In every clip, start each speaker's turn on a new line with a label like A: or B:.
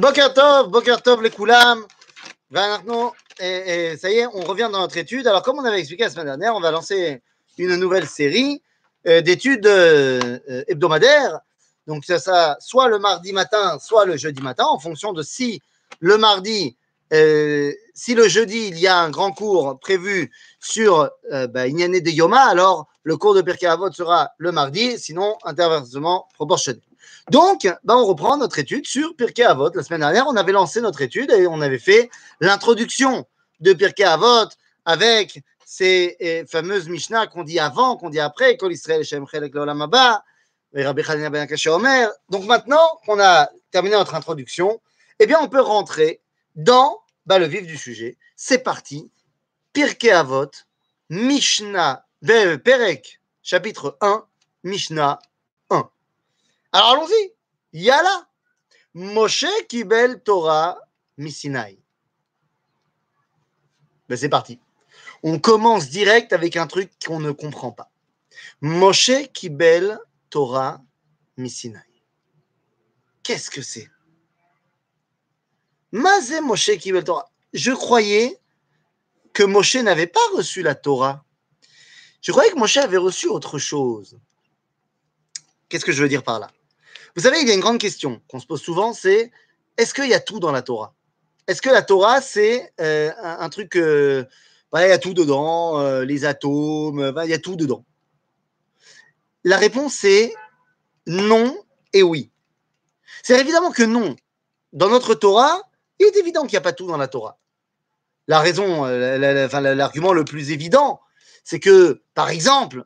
A: Boker Tov, Boker Tov les Koulam. Maintenant, et, et ça y est, on revient dans notre étude. Alors, comme on avait expliqué la semaine dernière, on va lancer une nouvelle série euh, d'études euh, hebdomadaires. Donc, ça sera soit le mardi matin, soit le jeudi matin, en fonction de si le mardi, euh, si le jeudi, il y a un grand cours prévu sur euh, bah, de Yoma, alors le cours de Pirkei sera le mardi, sinon inversement proportionnel. Donc, bah, on reprend notre étude sur Pirkei Avot. La semaine dernière, on avait lancé notre étude et on avait fait l'introduction de Pirkei Avot avec ces euh, fameuses Mishnah qu'on dit avant, qu'on dit après, Kol Israël Shem Chelek Leolam Haba, Rabbi Chanina Ben Omer. Donc maintenant qu'on a terminé notre introduction, eh bien, on peut rentrer dans bah, le vif du sujet. C'est parti. Pirkei Avot, Mishnah, Be- Perek, chapitre 1, Mishnah 1. Alors allons-y. Yala. Moshe Kibel Torah Misinaï. Ben, c'est parti. On commence direct avec un truc qu'on ne comprend pas. Moshe Kibel Torah Misinaï. Qu'est-ce que c'est? Mazé Moshe Kibel Torah. Je croyais que Moshe n'avait pas reçu la Torah. Je croyais que Moshe avait reçu autre chose. Qu'est-ce que je veux dire par là? Vous savez, il y a une grande question qu'on se pose souvent, c'est est-ce qu'il y a tout dans la Torah? Est-ce que la Torah, c'est euh, un, truc, euh, voilà, il y a tout dedans, euh, les atomes, il y a tout dedans? La réponse est non et oui. C'est évidemment que non. Dans notre Torah, il est évident qu'il n'y a pas tout dans la Torah. La raison, l'argument le plus évident, c'est que, par exemple,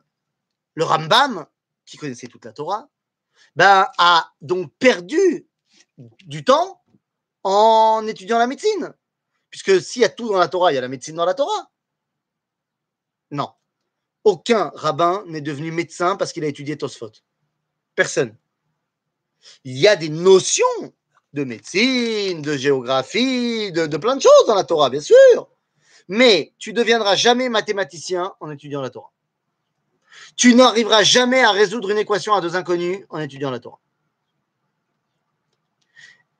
A: le Rambam, qui connaissait toute la Torah, ben, a donc perdu du temps en étudiant la médecine. Puisque s'il y a tout dans la Torah, il y a la médecine dans la Torah. Non. Aucun rabbin n'est devenu médecin parce qu'il a étudié Tosfot. Personne. Il y a des notions de médecine, de géographie, de, de plein de choses dans la Torah, bien sûr. Mais tu deviendras jamais mathématicien en étudiant la Torah. Tu n'arriveras jamais à résoudre une équation à deux inconnus en étudiant la Torah.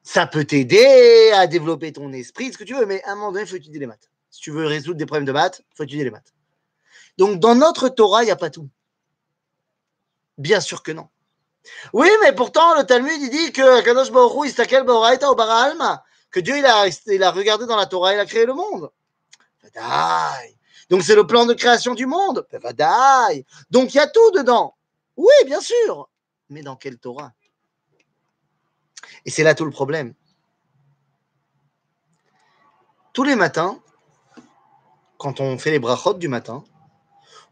A: Ça peut t'aider à développer ton esprit, ce que tu veux, mais à un moment donné, il faut étudier les maths. Si tu veux résoudre des problèmes de maths, il faut étudier les maths. Donc, dans notre Torah, il n'y a pas tout. Bien sûr que non. Oui, mais pourtant, le Talmud, il dit que que Dieu, il a, regardé dans la Torah, il a créé le monde. Donc, c'est le plan de création du monde. Donc, il y a tout dedans. Oui, bien sûr. Mais dans quelle Torah? Et c'est là tout le problème. Tous les matins, quand on fait les brachot du matin,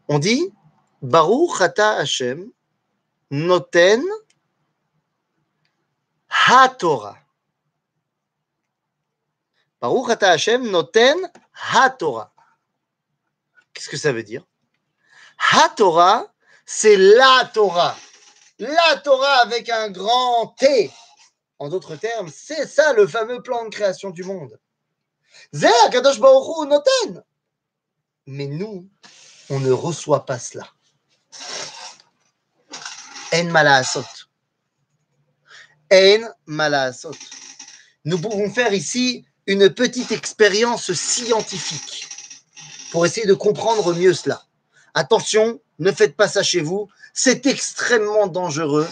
A: on dit Baruch Ata Hashem Noten HaTorah. Baruch Ata Hashem Noten HaTorah. Qu'est-ce que ça veut dire? HaTorah, c'est la Torah. La Torah avec un grand T. En d'autres termes, c'est ça le fameux plan de création du monde. Kadosh Noten. Mais nous, on ne reçoit pas cela. En malaasot. En malaasot. Nous pouvons faire ici une petite expérience scientifique pour essayer de comprendre mieux cela. Attention, ne faites pas ça chez vous, c'est extrêmement dangereux.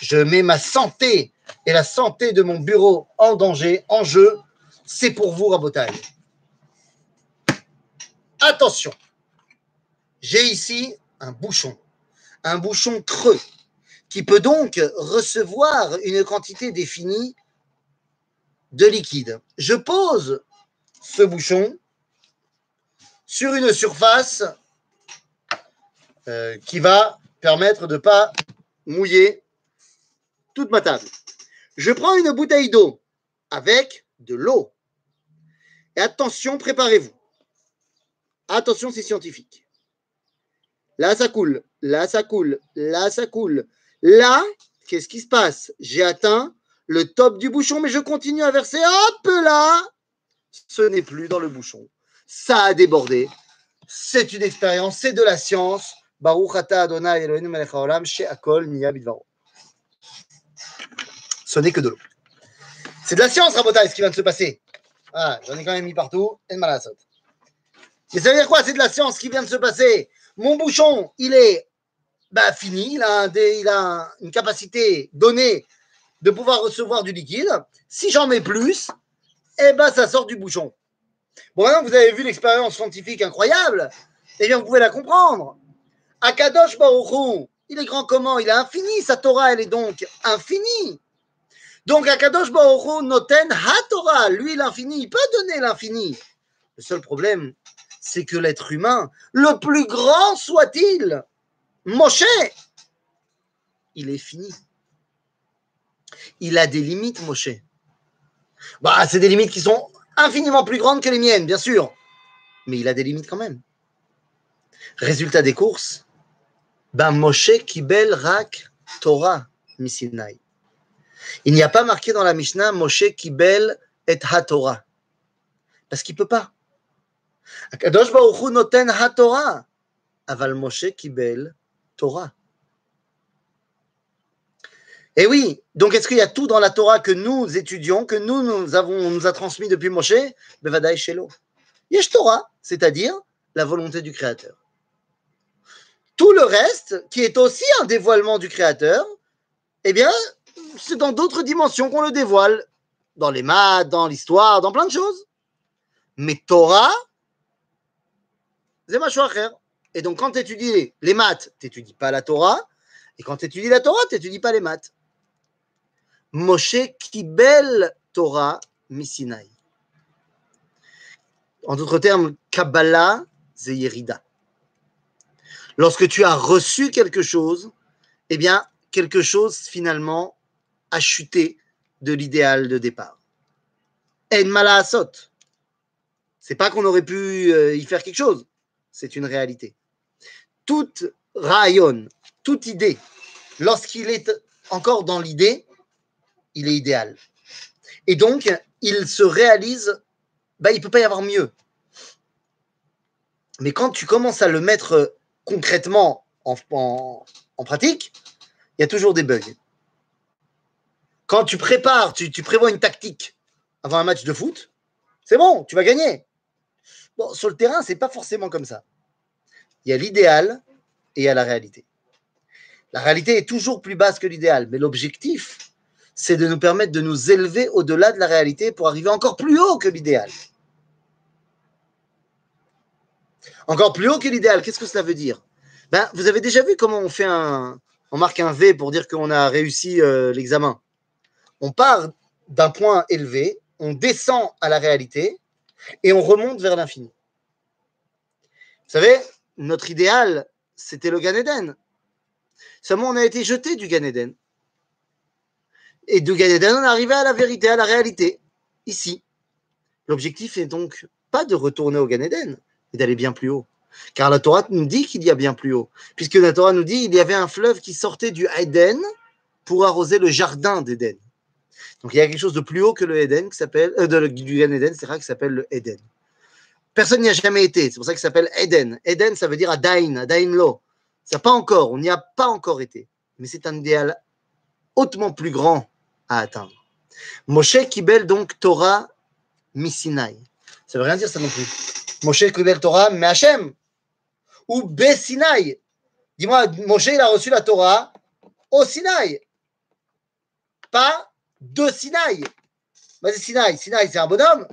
A: Je mets ma santé et la santé de mon bureau en danger, en jeu. C'est pour vous, Rabotaille. Attention, j'ai ici un bouchon, un bouchon creux, qui peut donc recevoir une quantité définie de liquide. Je pose ce bouchon sur une surface euh, qui va permettre de ne pas mouiller toute ma table. Je prends une bouteille d'eau avec de l'eau. Et attention, préparez-vous. Attention, c'est scientifique. Là, ça coule. Là, ça coule. Là, ça coule. Là, qu'est-ce qui se passe? J'ai atteint le top du bouchon, mais je continue à verser. Hop là Ce n'est plus dans le bouchon. Ça a débordé. C'est une expérience, c'est de la science. Baruch ata Adonai Eloheinu melech haolam she'akol niya bidvaro. Ce n'est que de l'eau. C'est de la science, Rabotaï, ce qui vient de se passer. Ah, j'en ai quand même mis partout. Et. Mais ça veut dire quoi C'est de la science qui vient de se passer? Mon bouchon, il est bah, fini. Il a, il a une capacité donnée de pouvoir recevoir du liquide. Si j'en mets plus, eh ben, ça sort du bouchon. Bon, maintenant vous avez vu l'expérience scientifique incroyable, eh bien, vous pouvez la comprendre. Akadosh Baruch il est grand comment? Il est infini. Sa Torah, elle est donc infinie. Donc, Akadosh Baruch noten ha-Torah. Lui, l'infini, il peut donner l'infini. Le seul problème, c'est que l'être humain, le plus grand soit-il, Moshe, il est fini. Il a des limites, Moshe. Bah, c'est des limites qui sont infiniment plus grandes que les miennes, bien sûr. Mais il a des limites quand même. Résultat des courses, ben Moshe Kibel Rak Torah Misinai. Il n'y a pas marqué dans la Mishnah Moshe Kibel et HaTorah. Parce qu'il ne peut pas. Noten. Aval Moshe Kibel Torah. Et oui, donc est-ce qu'il y a tout dans la Torah que nous étudions, que nous, nous avons, nous a transmis depuis Moshe? Bevadaï Shelo. Yesh Torah, c'est-à-dire la volonté du Créateur. Tout le reste, qui est aussi un dévoilement du Créateur, eh bien, c'est dans d'autres dimensions qu'on le dévoile. Dans les maths, dans l'histoire, dans plein de choses. Mais Torah, c'est ma Et donc, quand tu étudies les maths, tu n'étudies pas la Torah. Et quand tu étudies la Torah, tu n'étudies pas les maths. Moshe Kibel Torah Misinaï. En d'autres termes, Kabbalah Zeyerida. Lorsque tu as reçu quelque chose, eh bien, quelque chose finalement a chuté de l'idéal de départ. En Ce C'est pas qu'on aurait pu euh, y faire quelque chose, c'est une réalité. Toute rayon, toute idée, lorsqu'il est encore dans l'idée, il est idéal. Et donc, il se réalise, bah, il ne peut pas y avoir mieux. Mais quand tu commences à le mettre concrètement en, pratique, il y a toujours des bugs. Quand tu prépares, tu, prévois une tactique avant un match de foot, c'est bon, tu vas gagner. Bon, sur le terrain, c'est pas forcément comme ça. Il y a l'idéal et il y a la réalité. La réalité est toujours plus basse que l'idéal, mais l'objectif, c'est de nous permettre de nous élever au-delà de la réalité pour arriver encore plus haut que l'idéal. Encore plus haut que l'idéal. Qu'est-ce que cela veut dire? Ben, Vous avez déjà vu comment on fait un. On marque un V pour dire qu'on a réussi euh, l'examen. On part d'un point élevé, on descend à la réalité et on remonte vers l'infini. Vous savez, notre idéal, c'était le Gan Eden. Seulement, on a été jeté du Gan Eden. Et du Gan Eden, on arrivé à la vérité, à la réalité, ici. L'objectif est donc pas de retourner au Gan Eden, et d'aller bien plus haut. Car la Torah nous dit qu'il y a bien plus haut. Puisque la Torah nous dit qu'il y avait un fleuve qui sortait du Eden pour arroser le jardin d'Eden. Donc il y a quelque chose de plus haut que le Eden qui s'appelle euh, du Eden, c'est vrai qui s'appelle le Eden. Personne n'y a jamais été, c'est pour ça qu'il s'appelle Eden. Eden, ça veut dire Adain, Adain Lo. Ça pas encore, on n'y a pas encore été. Mais c'est un idéal hautement plus grand à atteindre. Moshe Kibel donc Torah Misinaï. Ça veut rien dire ça non plus. Moshe le Torah, mais Hachem. Ou Bessinaï. Dis-moi, Moshe, il a reçu la Torah au Sinaï. Pas de Sinaï. Mais Sinaï, Sinaï, c'est un bonhomme.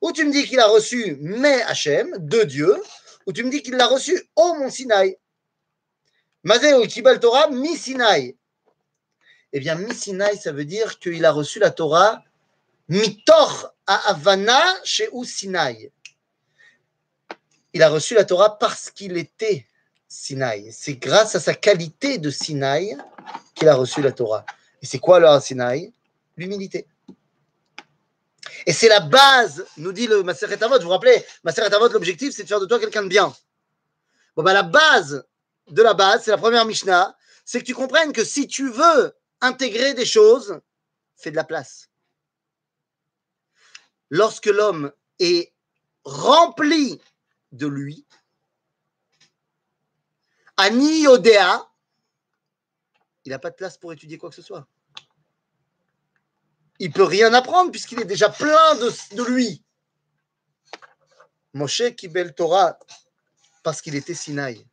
A: Ou tu me dis qu'il a reçu mais Hachem, de Dieu, ou tu me dis qu'il l'a reçu au Mont Sinaï. Mazé Kibel Torah, mi Sinaï. Eh bien, mi Sinaï, ça veut dire qu'il a reçu la Torah mitor à Havana chez Sinaï il a reçu la Torah parce qu'il était Sinaï. C'est grâce à sa qualité de Sinaï qu'il a reçu la Torah. Et c'est quoi alors Sinaï L'humilité. Et c'est la base, nous dit le Maseret Avot. Vous vous rappelez, Maseret Avot, l'objectif, c'est de faire de toi quelqu'un de bien. Bon, bah, la base de la base, c'est la première Mishnah, c'est que tu comprennes que si tu veux intégrer des choses, fais de la place. Lorsque l'homme est rempli de lui. Ani Odea, il n'a pas de place pour étudier quoi que ce soit. il peut rien apprendre puisqu'il est déjà plein de, de lui. Moshe Kibel Torah parce qu'il était Sinaï.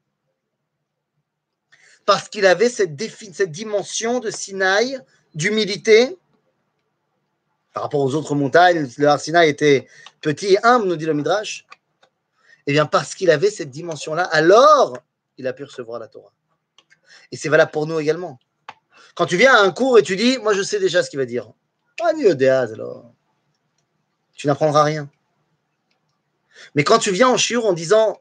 A: Parce qu'il avait cette, dimension de Sinaï, d'humilité. Par rapport aux autres montagnes, le Sinaï était petit et humble, nous dit le Midrash. Eh bien, parce qu'il avait cette dimension-là, alors il a pu recevoir la Torah. Et c'est valable pour nous également. Quand tu viens à un cours et tu dis, moi je sais déjà ce qu'il va dire. Ah, alors. Tu n'apprendras rien. Mais quand tu viens en shiur en disant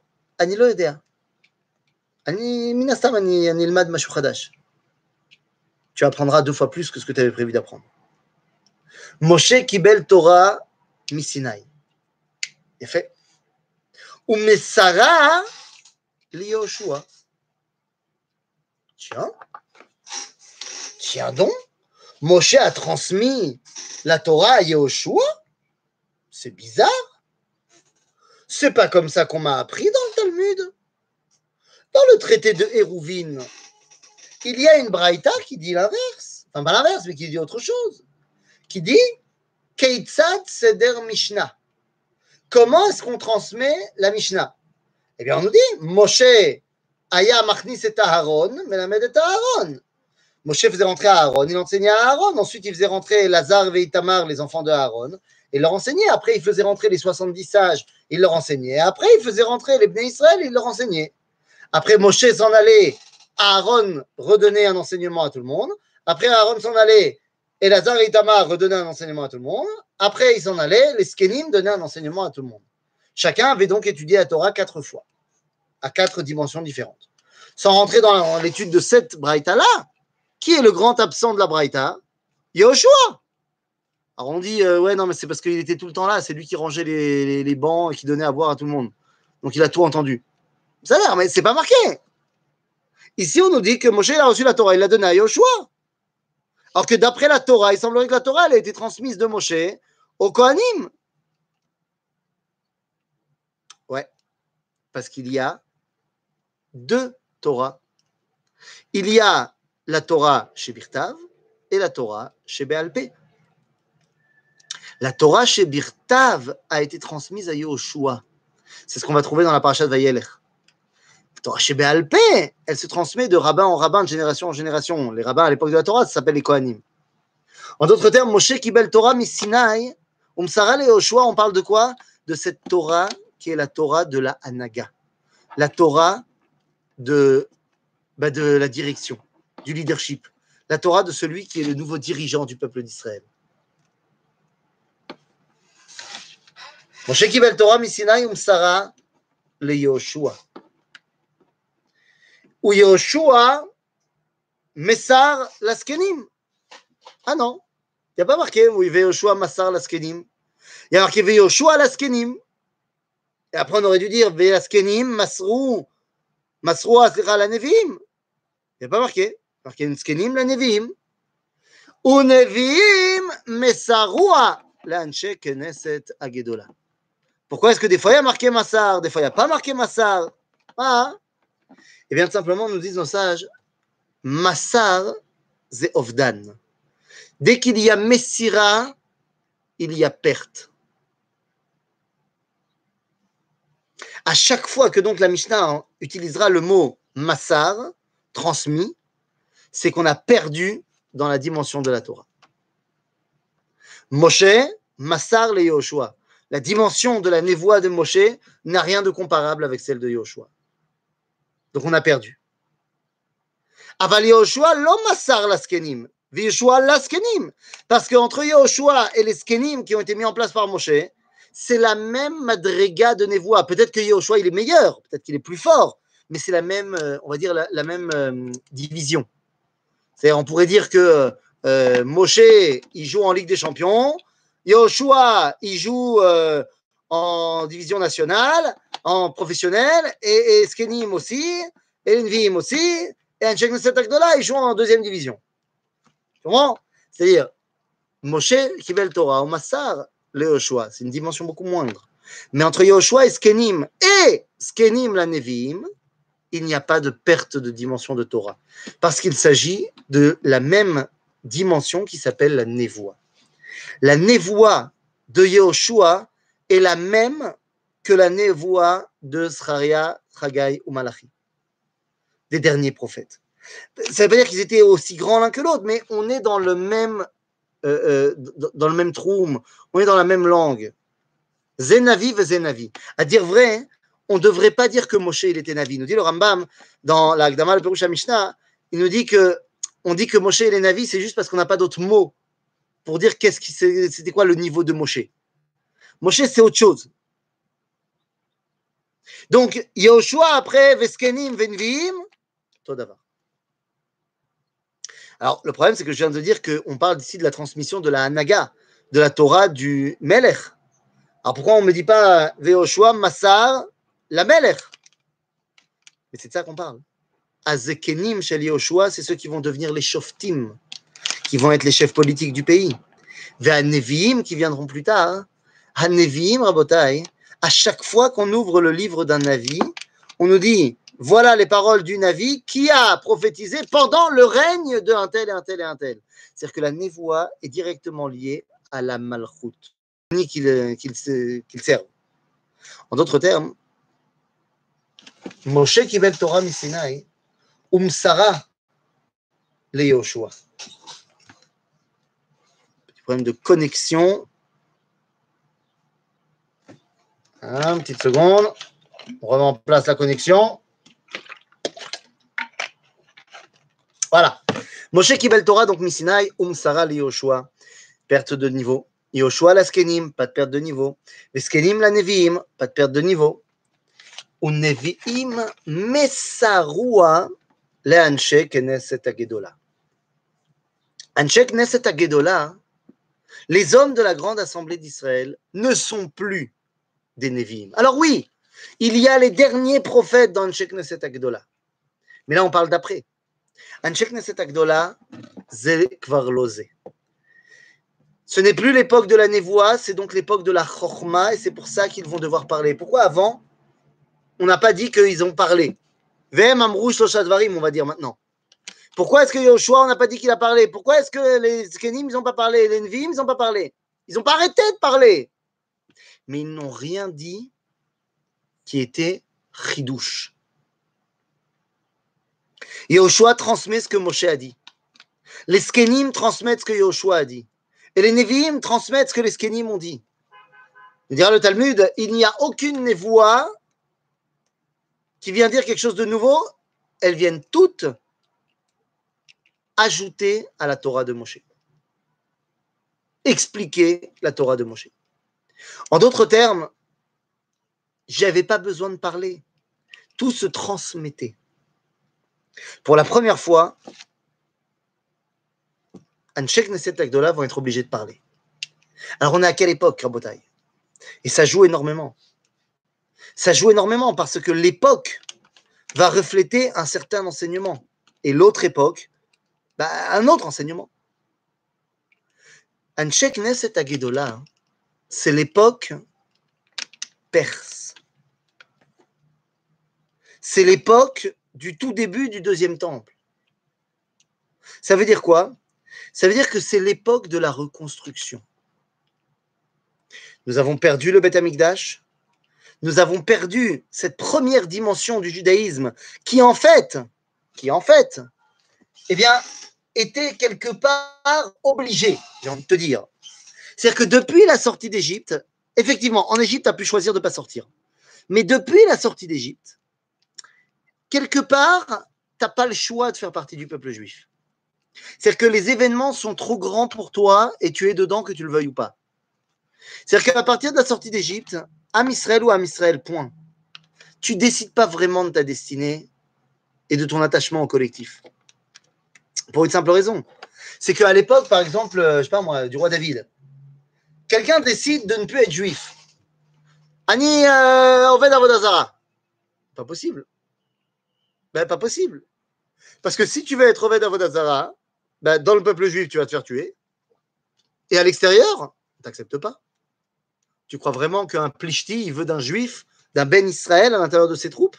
A: Tu apprendras deux fois plus que ce que tu avais prévu d'apprendre. Moshe misinai. Et fait. Ou mesara lioshua. Tiens. Tiens donc. Moshe a transmis la Torah à Yehoshua. C'est bizarre. C'est pas comme ça qu'on m'a appris dans le Talmud. Dans le traité de Hérouvine, il y a une braïta qui dit l'inverse. Enfin, pas l'inverse, mais qui dit autre chose. Qui dit Keitzat Seder Mishnah. Comment est-ce qu'on transmet la Mishnah? Eh bien, on nous dit Moshe Aya Machnis et Aharon, Melamed et Aharon. Moshe faisait rentrer Aaron, il enseignait à Aaron. Ensuite, il faisait rentrer Lazare et Itamar, les enfants de Aaron il leur enseignait. Après, il faisait rentrer les 70 sages, il leur enseignait. Après, il faisait rentrer les Bnei Israël, il leur enseignait. Après, Moshe s'en allait, Aaron redonnait un enseignement à tout le monde. Après, Aaron s'en allait, Elazar et Itamar redonnaient un enseignement à tout le monde. Après, ils s'en allaient, les Skenim donnaient un enseignement à tout le monde. Chacun avait donc étudié la Torah quatre fois, à quatre dimensions différentes. Sans rentrer dans l'étude de cette Braïta-là, qui est le grand absent de la Braïta? Yahushua. Alors on dit, euh, ouais, non, mais c'est parce qu'il était tout le temps là, c'est lui qui rangeait les, bancs et qui donnait à boire à tout le monde. Donc il a tout entendu. Ça a l'air, mais c'est pas marqué. Ici, on nous dit que Moshe a reçu la Torah, il l'a donnée à Yoshua. Alors que d'après la Torah, il semblerait que la Torah elle a été transmise de Moshe au Kohanim. Ouais, parce qu'il y a deux Torahs. Il y a la Torah chez Birtav et la Torah chez Béalpé. La Torah chez Birtav a été transmise à Yehoshua. C'est ce qu'on va trouver dans la paracha de Vayelech. Torah Shebéal elle se transmet de rabbin en rabbin, de génération en génération. Les rabbins à l'époque de la Torah, ça s'appelle les Kohanim. En d'autres termes, Moshe Kibel Torah Misinaï, Umsara et Oshua, on parle de quoi? De cette Torah qui est la Torah de la Hanaga, la Torah de, bah de la direction, du leadership, la Torah de celui qui est le nouveau dirigeant du peuple d'Israël. Moshe Kibel Torah Misinaï, Umsara le Yoshua où Yoshua Messar Laskenim. Ah non, il n'y a pas marqué où Yoshua Massar Laskenim. Il y a marqué Yoshua Laskenim. Et après, on aurait dû dire Laskenim Masrou. Masrou Asira la Nevim. Il n'y a pas marqué. marqué Laskenim la Nevim. Unevim Messaroua l'Anche Knesset Agedola. Pourquoi est-ce que des fois il y a marqué Massar, des fois il n'y a pas marqué Massar ah, eh bien, simplement, nous disent nos sages, Massar, c'est. Dès qu'il y a Messira, il y a perte. À chaque fois que donc la Mishnah utilisera le mot Massar, transmis, c'est qu'on a perdu dans la dimension de la Torah. Moshe, Massar le Yoshua la dimension de la névoie de Moshe n'a rien de comparable avec celle de Yoshua. Donc on a perdu. Aval Yoshua l'omassar l'askenim. Yoshua l'askenim. Parce qu'entre Yoshua et les skenim qui ont été mis en place par Moshe, c'est la même madriga de névoie. Peut-être que Yoshua il est meilleur, peut-être qu'il est plus fort, mais c'est la même, euh, on va dire, la, même euh, division. C'est-à-dire, on pourrait dire que euh, Moshe, il joue en Ligue des Champions, Yoshua, il joue en division nationale, en professionnel, et, et Skenim aussi, et Envim aussi, et Anshek Akdola, il joue en deuxième division. C'est-à-dire, Moshe Kibel Torah, ou Massar, le Yoshua, c'est une dimension beaucoup moindre. Mais entre Yoshua et Skenim, et Skenim la Nevim, il n'y a pas de perte de dimension de Torah. Parce qu'il s'agit de la même dimension qui s'appelle la Nevoa. La névoie de Yehoshua est la même que la névoie de Scharia, Chagai ou Malachi, des derniers prophètes. Ça veut pas dire qu'ils étaient aussi grands l'un que l'autre, mais on est dans le même, euh, euh, dans le même on est dans la même langue. Zenavi Zenavi. À dire vrai, on ne devrait pas dire que Moshe il était Navi. Nous dit le Rambam dans la Gdama, le Perusha Mishnah, il nous dit que on dit que Moshe il est Navi, c'est juste parce qu'on n'a pas d'autres mots pour dire qu'est-ce qui c'était quoi le niveau de Moshe. Moshe c'est autre chose. Donc Yehoshua après Veskenim Venvim, tout d'abord. Alors le problème c'est que je viens de dire qu'on parle ici de la transmission de la Hanaga, de la Torah du Melech. Alors pourquoi on ne me dit pas Veoshua Massar la Melech? Mais c'est de ça qu'on parle. Azekenim chez Yoshua, c'est ceux qui vont devenir les shoftim, qui vont être les chefs politiques du pays. Nevi'im, qui viendront plus tard. Haneviim, Rabotai, à chaque fois qu'on ouvre le livre d'un Navi, on nous dit voilà les paroles du Navi qui a prophétisé pendant le règne de un tel et un tel et un tel. C'est-à-dire que la névoie est directement liée à la malchoute, ni qu'il qu qu serve. En d'autres termes, Moshe kibel Torah misinaï, umsara le Yoshua. Petit problème de connexion Un petite seconde. On remet la connexion. Voilà. Moshe Kibel Torah, donc Misinaï, Umsara Yoshua. Perte de niveau. Yoshua la Skenim, pas de perte de niveau. Les Skenim la Neviim, pas de perte de niveau. Uneviim Mesarua le Anshe Knesset Agedola. Anshe Knesset Agedola, les hommes de la grande assemblée d'Israël ne sont plus des Neviim. Alors oui, il y a les derniers prophètes dans Anshe Knesset Agedola. Mais là, on parle d'après. Anshe Knesset Agdola. Ce n'est plus l'époque de la névoie, c'est donc l'époque de la chorma, et c'est pour ça qu'ils vont devoir parler. Pourquoi avant on n'a pas dit qu'ils ont parlé? Vem Amrouch on va dire maintenant. Pourquoi est-ce que Yoshua, on n'a pas dit qu'il a parlé? Pourquoi est-ce que les Skenim, ils n'ont pas parlé? Les Nevim, ils n'ont pas parlé? Ils n'ont pas arrêté de parler. Mais ils n'ont rien dit qui était chidouche. Yoshua transmet ce que Moshe a dit. Les Skenim transmettent ce que Yoshua a dit. Et les Nevim transmettent ce que les Skenim ont dit. Il dira le Talmud, il n'y a aucune névoie qui vient dire quelque chose de nouveau, elles viennent toutes ajouter à la Torah de Moshe. Expliquer la Torah de Moshe. En d'autres termes, j'avais pas besoin de parler. Tout se transmettait. Pour la première fois, Anshek Neset Agdola vont être obligés de parler. Alors on est à quelle époque, Rabotai Et ça joue énormément ça joue énormément parce que l'époque va refléter un certain enseignement et l'autre époque, bah, un autre enseignement. Anshek Neset Agedola, c'est l'époque perse. C'est l'époque du tout début du deuxième temple. Ça veut dire quoi? Ça veut dire que c'est l'époque de la reconstruction. Nous avons perdu le Beth Amikdash, nous avons perdu cette première dimension du judaïsme qui en fait, qui en fait, eh bien, était quelque part obligé, j'ai envie de te dire. C'est-à-dire que depuis la sortie d'Égypte, effectivement, en Égypte, tu as pu choisir de ne pas sortir. Mais depuis la sortie d'Égypte, quelque part, tu n'as pas le choix de faire partie du peuple juif. C'est-à-dire que les événements sont trop grands pour toi et tu es dedans, que tu le veuilles ou pas. C'est-à-dire qu'à partir de la sortie d'Égypte, Am Israël ou Am Israël, point. Tu décides pas vraiment de ta destinée et de ton attachement au collectif. Pour une simple raison. C'est qu'à l'époque, par exemple, euh, je sais pas moi, du roi David, quelqu'un décide de ne plus être juif. Ani euh, Oved Avodazara. Pas possible. Ben, pas possible. Parce que si tu veux être Oved Avodazara, ben, dans le peuple juif, tu vas te faire tuer. Et à l'extérieur, tu n'acceptes pas. Tu crois vraiment qu'un plichti, il veut d'un juif, d'un Ben Israël à l'intérieur de ses troupes?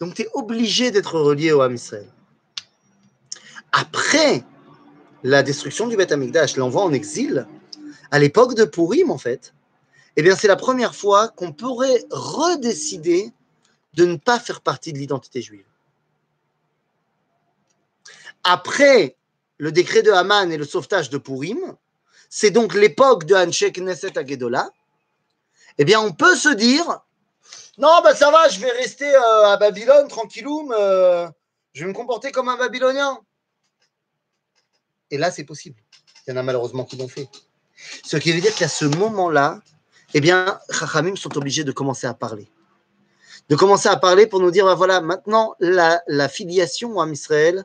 A: Donc tu es obligé d'être relié au Ham Israël. Après, la destruction du Beth Amikdash, l'envoi en exil, à l'époque de Purim, en fait, eh bien, c'est la première fois qu'on pourrait redécider de ne pas faire partie de l'identité juive. Après le décret de Haman et le sauvetage de Purim, c'est donc l'époque de Hanshek Knesset Agedola, eh bien, on peut se dire non, ben ça va, je vais rester euh, à Babylone, tranquilloum, euh, je vais me comporter comme un Babylonien. Et là, c'est possible. Il y en a malheureusement qui l'ont fait. Ce qui veut dire qu'à ce moment-là, eh bien, Chachamim sont obligés de commencer à parler. De commencer à parler pour nous dire, bah voilà, maintenant, la, la filiation à Israël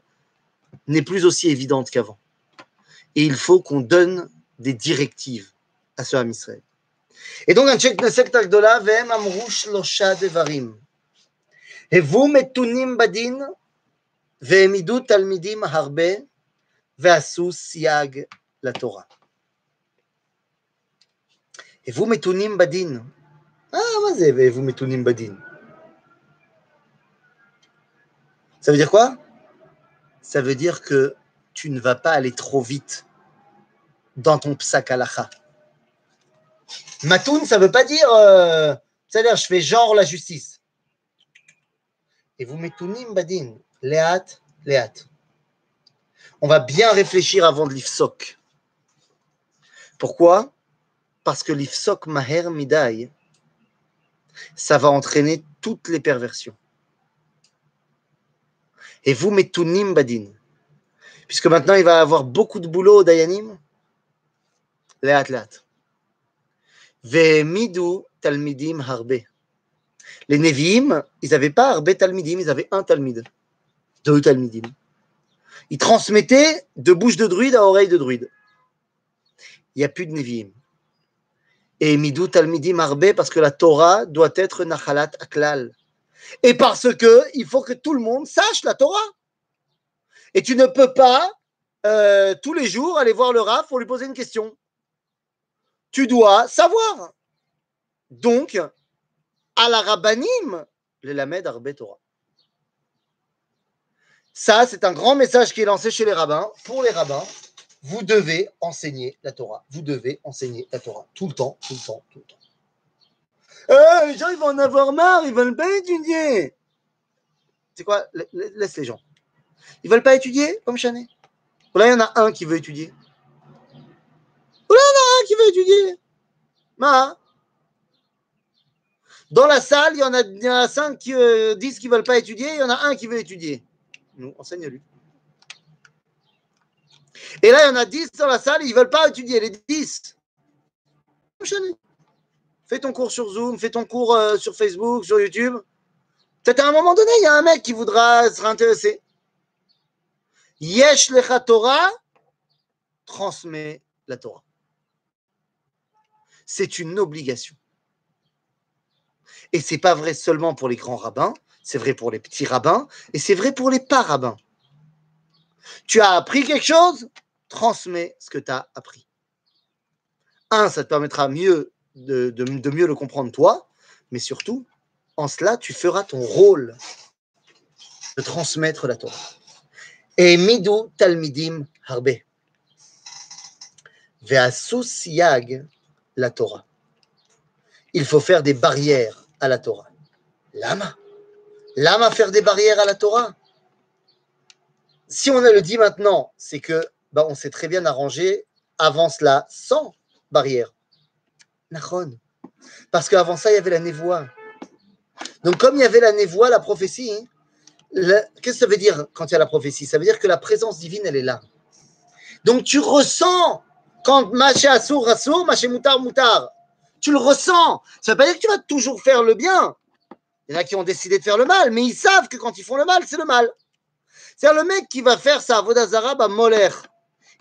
A: n'est plus aussi évidente qu'avant. Et il faut qu'on donne des directives à ce Ham Israël. Et donc, un check Knesset Agdola, Vem Amrouch Losha Devarim. Et vous, Metunim Badin, Vehemidu Talmidim Harbe, Veasus Siag la Torah. הבו מתונים בדין. אה, מה זה והבו מתונים בדין? Ça veut dire quoi Ça veut dire que tu ne vas pas aller trop vite dans ton psak halacha. Matoun, ça veut pas dire, euh, c'est-à-dire je fais genre la justice. Et vous metounim badin, léat, léat. On va bien réfléchir avant de l'ifsok. Pourquoi Parce que l'ifsok maher midai, ça va entraîner toutes les perversions. Et vous metounim badin. Puisque maintenant il va avoir beaucoup de boulot au Dayanim, léat, léat. Ve'emidu talmidim harbe. Les Nevi'im, ils n'avaient pas harbe talmidim, ils avaient un talmid, deux talmidim. Ils transmettaient de bouche de druide à oreille de druide. Il n'y a plus de Nevi'im. Et Midou Talmidim Harbe, parce que la Torah doit être Nachalat Aklal. Et parce que il faut que tout le monde sache la Torah. Et tu ne peux pas euh, tous les jours aller voir le Rav pour lui poser une question tu dois savoir. Donc, à la rabbanim, le lamed arbe Torah. Ça, c'est un grand message qui est lancé chez les rabbins. Pour les rabbins, vous devez enseigner la Torah. Vous devez enseigner la Torah. Tout le temps, tout le temps, tout le temps. Euh, les gens, ils vont en avoir marre, ils veulent pas étudier. C'est quoi? Laisse les gens. Ils veulent pas étudier, comme Chanet. Là, il y en a un qui veut étudier qui veut étudier. Ma. Dans la salle, il y en a, il y en a cinq qui euh, disent qu'ils ne veulent pas étudier, il y en a un qui veut étudier. Nous, enseigne-lui. Et là, il y en a dix dans la salle, ils ne veulent pas étudier, les dix. Fais ton cours sur Zoom, fais ton cours euh, sur Facebook, sur YouTube. Peut-être à un moment donné, il y a un mec qui voudra se intéresser. Yesh Torah, transmet la Torah c'est une obligation. Et c'est pas vrai seulement pour les grands rabbins, c'est vrai pour les petits rabbins et c'est vrai pour les pas rabbins. Tu as appris quelque chose, transmets ce que tu as appris. Un, ça te permettra mieux de, mieux le comprendre toi, mais surtout, en cela, tu feras ton rôle de transmettre la Torah. Et midu talmidim harbe. Ve'asu siyag la Torah. Il faut faire des barrières à la Torah. Lama. Lama faire des barrières à la Torah. Si on le dit maintenant, c'est que bah, on s'est très bien arrangé avant cela sans barrière. Parce qu'avant ça, il y avait la névoie. Donc, comme il y avait la névoie, la prophétie, qu'est-ce que ça veut dire quand il y a la prophétie? Ça veut dire que la présence divine, elle est là. Donc, tu ressens quand Maché Assour, Assour, Maché Moutar, Moutar, tu le ressens. Ça ne veut pas dire que tu vas toujours faire le bien. Il y en a qui ont décidé de faire le mal, mais ils savent que quand ils font le mal, c'est le mal. C'est le mec qui va faire sa Vodazara à Moller.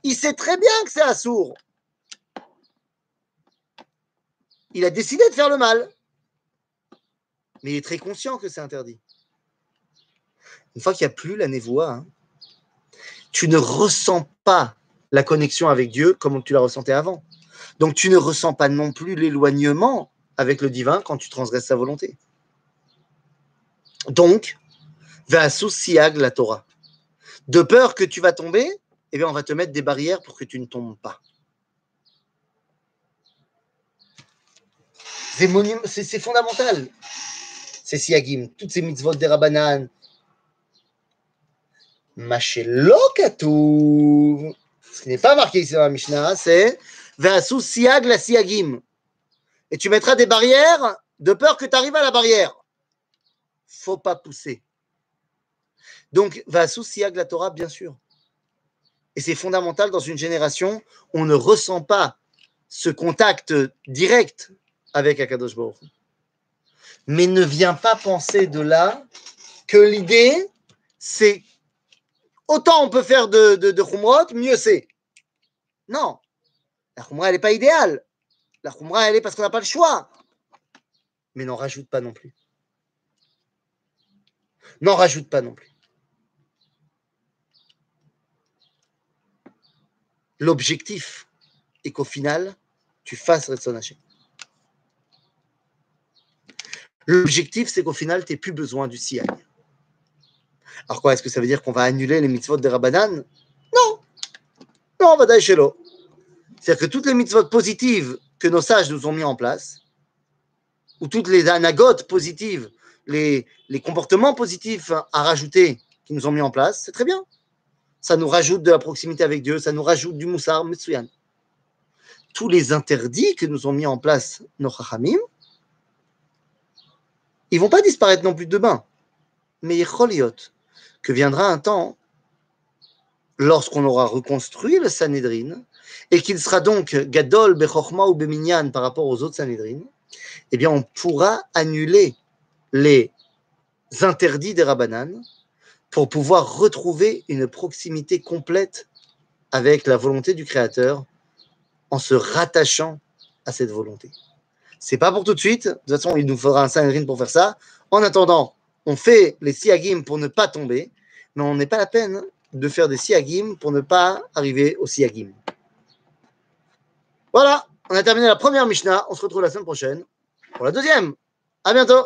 A: Il sait très bien que c'est Assour. Il a décidé de faire le mal. Mais il est très conscient que c'est interdit. Une fois qu'il n'y a plus la névoie, hein, tu ne ressens pas la connexion avec Dieu comme tu la ressentais avant. Donc tu ne ressens pas non plus l'éloignement avec le divin quand tu transgresses sa volonté. Donc, va siag la Torah. De peur que tu vas tomber, eh bien, on va te mettre des barrières pour que tu ne tombes pas. C'est c'est- c'est fondamental. Ces siagim, toutes ces mitzvot des rabanan. Machelo. Ce qui n'est pas marqué ici dans la Mishnah, c'est Ve'asu siag la siagim. Et tu mettras des barrières de peur que tu arrives à la barrière. Faut pas pousser. Donc, Ve'asu siag la Torah, bien sûr. Et c'est fondamental dans une génération on ne ressent pas ce contact direct avec Akadosh Baruch. Mais ne viens pas penser de là que l'idée, c'est autant on peut faire de, de, de mieux c'est. Non, la Khumra, elle n'est pas idéale. La Khumra, elle est parce qu'on n'a pas le choix. Mais n'en rajoute pas non plus. N'en rajoute pas non plus. L'objectif est qu'au final, tu fasses Retson. L'objectif, c'est qu'au final, tu n'aies plus besoin du siag. Alors quoi, est-ce que ça veut dire qu'on va annuler les mitzvot des Rabbanan? Non. Non, on va d'aller chez l'eau. C'est-à-dire que toutes les mitzvot positives que nos sages nous ont mis en place, ou toutes les anagotes positives, les, les comportements positifs à rajouter qui nous ont mis en place, c'est très bien. Ça nous rajoute de la proximité avec Dieu, ça nous rajoute du moussar, Metsuyan. Tous les interdits que nous ont mis en place nos chachamim, ils vont pas disparaître non plus demain. Mais Yecholiot, que viendra un temps, lorsqu'on aura reconstruit le Sanhedrin, et qu'il sera donc Gadol, Bechorma ou Beminyan par rapport aux autres Sanhedrin, eh bien, on pourra annuler les interdits des Rabbanan pour pouvoir retrouver une proximité complète avec la volonté du Créateur en se rattachant à cette volonté. C'est pas pour tout de suite. De toute façon, il nous faudra un Sanhedrin pour faire ça. En attendant, on fait les siagim pour ne pas tomber, mais on n'est pas la peine de faire des siagim pour ne pas arriver au siagim. Voilà, on a terminé la première Mishnah. On se retrouve la semaine prochaine pour la deuxième. À bientôt.